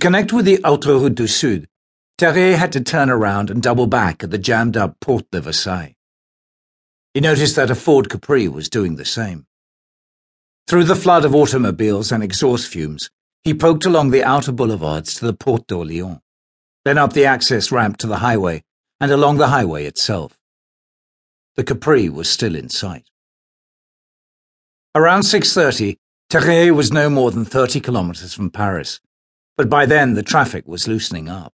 connect with the Autoroute du Sud, Terrier had to turn around and double back at the jammed up Porte de Versailles. He noticed that a Ford Capri was doing the same. Through the flood of automobiles and exhaust fumes, he poked along the outer boulevards to the Porte d'Orléans, then up the access ramp to the highway and along the highway itself. The Capri was still in sight. Around 6.30, Terrier was no more than 30 kilometres from Paris, but by then the traffic was loosening up.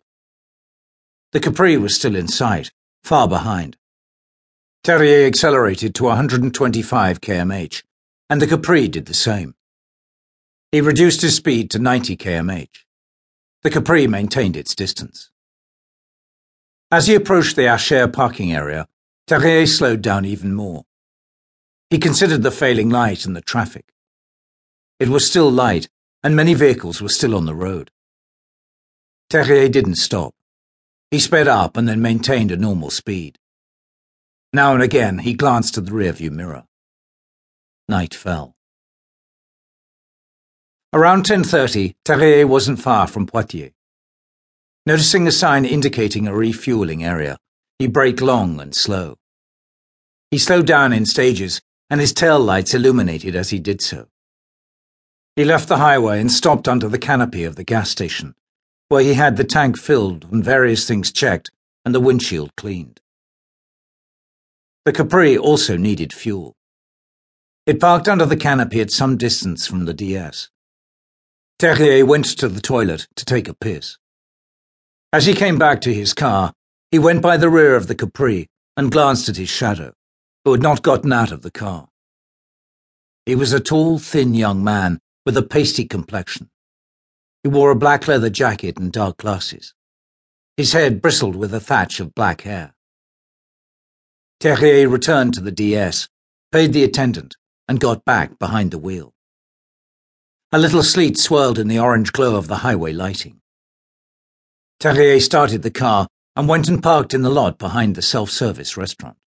The Capri was still in sight, far behind. Terrier accelerated to 125 kmh, and the Capri did the same. He reduced his speed to 90 kmh. The Capri maintained its distance. As he approached the Achères parking area, Terrier slowed down even more. He considered the failing light and the traffic. It was still light, and many vehicles were still on the road. Terrier didn't stop. He sped up and then maintained a normal speed. Now and again he glanced at the rearview mirror. Night fell. Around 10.30, Terrier wasn't far from Poitiers. Noticing a sign indicating a refueling area, he braked long and slow. He slowed down in stages, and his tail lights illuminated as he did so. He left the highway and stopped under the canopy of the gas station, where he had the tank filled and various things checked and the windshield cleaned. The Capri also needed fuel. It parked under the canopy at some distance from the DS. Terrier went to the toilet to take a piss. As he came back to his car, he went by the rear of the Capri and glanced at his shadow, who had not gotten out of the car. He was a tall, thin young man with a pasty complexion. He wore a black leather jacket and dark glasses. His head bristled with a thatch of black hair. Terrier returned to the DS, paid the attendant, and got back behind the wheel. A little sleet swirled in the orange glow of the highway lighting. Terrier started the car and went and parked in the lot behind the self-service restaurant.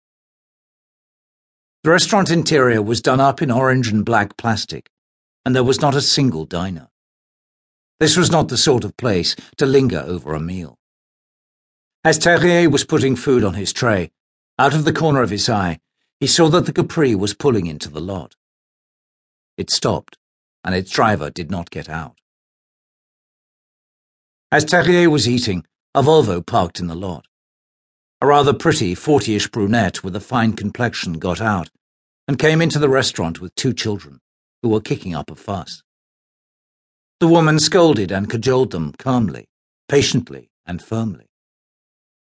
The restaurant interior was done up in orange and black plastic, and there was not a single diner. This was not the sort of place to linger over a meal. As Terrier was putting food on his tray, out of the corner of his eye, he saw that the Capri was pulling into the lot. It stopped, and its driver did not get out. As Terrier was eating, a Volvo parked in the lot. A rather pretty, fortyish brunette with a fine complexion got out and came into the restaurant with two children who were kicking up a fuss. The woman scolded and cajoled them calmly, patiently, and firmly.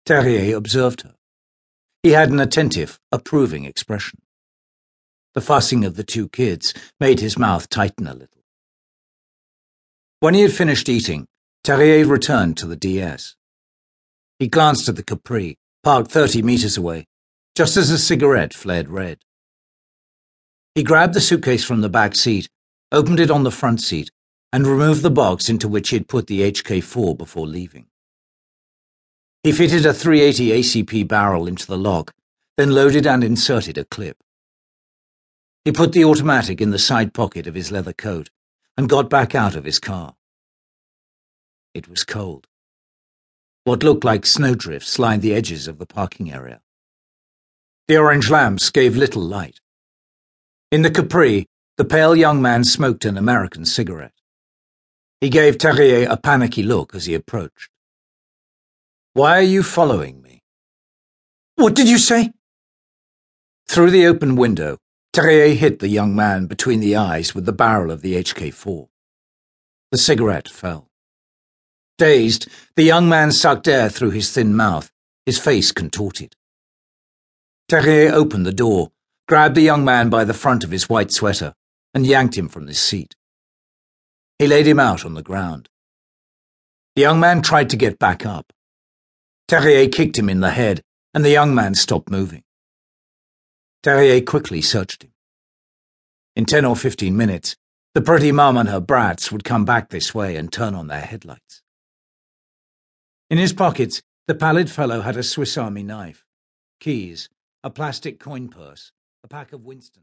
Terrier observed her. He had an attentive, approving expression. The fussing of the two kids made his mouth tighten a little. When he had finished eating, Terrier returned to the DS. He glanced at the Capri, parked 30 meters away, just as a cigarette flared red. He grabbed the suitcase from the back seat, opened it on the front seat, and removed the box into which he had put the HK4 before leaving. He fitted a 380 ACP barrel into the lock, then loaded and inserted a clip. He put the automatic in the side pocket of his leather coat and got back out of his car. It was cold. What looked like snowdrifts lined the edges of the parking area. The orange lamps gave little light. In the Capri, the pale young man smoked an American cigarette. He gave Terrier a panicky look as he approached. Why are you following me? What did you say? Through the open window, Terrier hit the young man between the eyes with the barrel of the HK4. The cigarette fell. Dazed, the young man sucked air through his thin mouth, his face contorted. Terrier opened the door grabbed the young man by the front of his white sweater, and yanked him from his seat. He laid him out on the ground. The young man tried to get back up. Terrier kicked him in the head, and the young man stopped moving. Terrier quickly searched him. In ten or fifteen minutes, the pretty mum and her brats would come back this way and turn on their headlights. In his pockets, the pallid fellow had a Swiss Army knife, keys, a plastic coin purse, a pack of Winston.